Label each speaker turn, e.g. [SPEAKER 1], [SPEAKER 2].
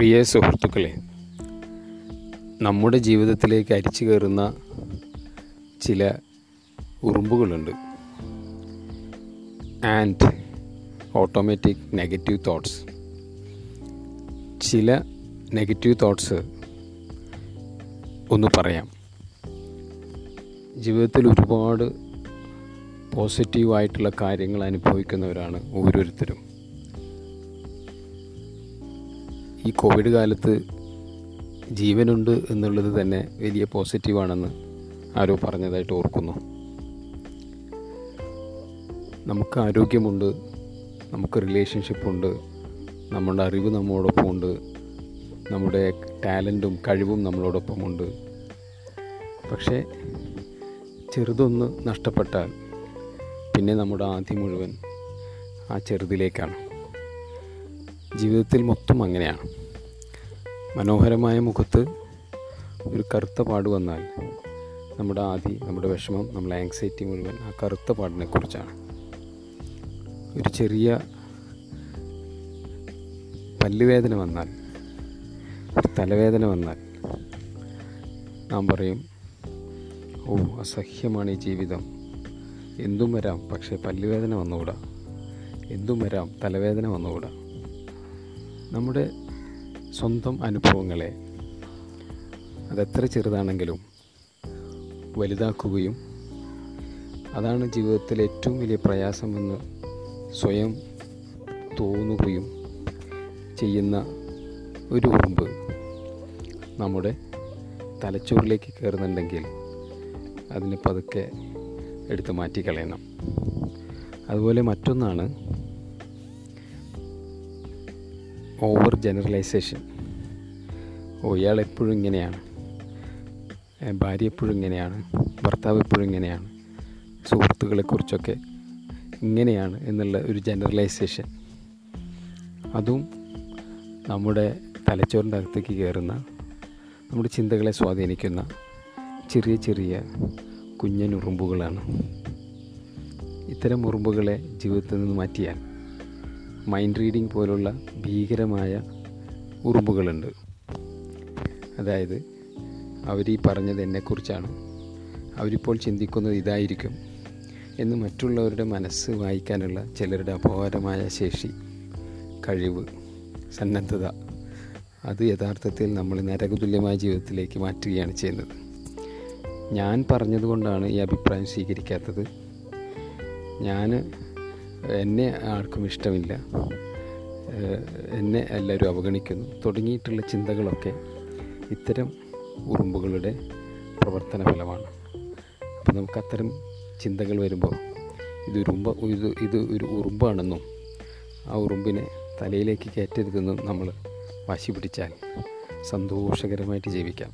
[SPEAKER 1] പ്രിയ സുഹൃത്തുക്കളെ നമ്മുടെ ജീവിതത്തിലേക്ക് അരിച്ചു കയറുന്ന ചില ഉറുമ്പുകളുണ്ട്. And automatic negative thoughts. ചില നെഗറ്റീവ് തോട്ട്സ് ഒന്ന് പറയാം. ജീവിതത്തിൽ ഒരുപാട് പോസിറ്റീവായിട്ടുള്ള കാര്യങ്ങൾ അനുഭവിക്കുന്നവരാണ് ഓരോരുത്തരും. ഈ കോവിഡ് കാലത്ത് ജീവനുണ്ട് എന്നുള്ളത് തന്നെ വലിയ പോസിറ്റീവാണെന്ന് ആരോ പറഞ്ഞതായിട്ട് ഓർക്കുന്നു. നമുക്ക് ആരോഗ്യമുണ്ട് നമുക്ക് റിലേഷൻഷിപ്പുണ്ട് നമ്മുടെ അറിവ് നമ്മോടൊപ്പം ഉണ്ട് നമ്മുടെ ടാലന്റും കഴിവും നമ്മളോടൊപ്പമുണ്ട് പക്ഷേ ചെറുതൊന്ന് നഷ്ടപ്പെട്ടാൽ പിന്നെ നമ്മുടെ ആദ്യം മുഴുവൻ ആ ചെറുതിലേക്കാണ്. ജീവിതത്തിൽ മൊത്തം അങ്ങനെയാണ്. മനോഹരമായ മുഖത്ത് ഒരു കറുത്ത പാട് വന്നാൽ നമ്മുടെ ആദി നമ്മുടെ വിഷമം നമ്മുടെ ആങ്സൈറ്റി മുഴുവൻ ആ കറുത്ത പാടിനെ കുറിച്ചാണ് ഒരു ചെറിയ പല്ലുവേദന വന്നാൽ ഒരു തലവേദന വന്നാൽ നാം പറയും ഓ അസഹ്യമാണ് ഈ ജീവിതം. എന്തും വരാം പക്ഷേ പല്ലുവേദന വന്നുകൂടാ? എന്തും വരാം തലവേദന വന്നുകൂടാ? നമ്മുടെ സ്വന്തം അനുഭവങ്ങളെ അതെത്ര ചെറുതാണെങ്കിലും വലുതാക്കുകയും അതാണ് ജീവിതത്തിലെ ഏറ്റവും വലിയ പ്രയാസമെന്ന് സ്വയം തോന്നുകയും ചെയ്യുന്ന ഒരു ഉറുമ്പ് നമ്മുടെ തലച്ചോറിലേക്ക് കയറുന്നുണ്ടെങ്കിൽ അതിനെ പതുക്കെ എടുത്ത് മാറ്റിക്കളയണം. അതുപോലെ മറ്റൊന്നാണ് ഓവർ ജനറലൈസേഷൻ ഓ ഇയാൾ എപ്പോഴും ഇങ്ങനെയാണ് ഭാര്യ എപ്പോഴും ഇങ്ങനെയാണ്. ഭർത്താവ് എപ്പോഴും ഇങ്ങനെയാണ്. സുഹൃത്തുക്കളെക്കുറിച്ചൊക്കെ ഇങ്ങനെയാണ് എന്നുള്ള ഒരു ജനറലൈസേഷൻ അതും നമ്മുടെ തലച്ചോറിന്റെ അകത്തേക്ക് കയറുന്ന നമ്മുടെ ചിന്തകളെ സ്വാധീനിക്കുന്ന ചെറിയ ചെറിയ കുഞ്ഞൻ ഉറുമ്പുകളാണ് ഇത്തരം ഉറുമ്പുകളെ ജീവിതത്തിൽ നിന്ന് മാറ്റിയാൽ മൈൻഡ് റീഡിംഗ് പോലുള്ള ഭീകരമായ ഉറുമ്പുകളുണ്ട്. അതായത് അവർ ഈ പറഞ്ഞത് എന്നെക്കുറിച്ചാണ്. അവരിപ്പോൾ ചിന്തിക്കുന്നത് ഇതായിരിക്കും എന്ന് മറ്റുള്ളവരുടെ മനസ്സ് വായിക്കാനുള്ള ചിലരുടെ അപാരമായ ശേഷി കഴിവ് സന്നദ്ധത അത് യഥാർത്ഥത്തിൽ നമ്മൾ നരകതുല്യമായ ജീവിതത്തിലേക്ക് മാറ്റുകയാണ് ചെയ്യുന്നത്. ഞാൻ പറഞ്ഞതുകൊണ്ടാണ് ഈ അഭിപ്രായം സ്വീകരിക്കാത്തത്. ഞാൻ എന്നെ ആർക്കും ഇഷ്ടമില്ല. എന്നെ എല്ലാവരും അവഗണിക്കുന്നു. തുടങ്ങിയിട്ടുള്ള ചിന്തകളൊക്കെ ഇത്തരം ഉറുമ്പുകളുടെ പ്രവർത്തന ഫലമാണ്. അപ്പോൾ നമുക്ക് അത്തരം ചിന്തകൾ വരുമ്പോൾ ഇത് ഉറുമ്പ് ഇത് ഇത് ഒരു ഉറുമ്പാണെന്നും ആ ഉറുമ്പിനെ തലയിലേക്ക് കയറ്റരുതെന്നും നമ്മൾ വാശി പിടിച്ചാൽ സന്തോഷകരമായിട്ട് ജീവിക്കാം.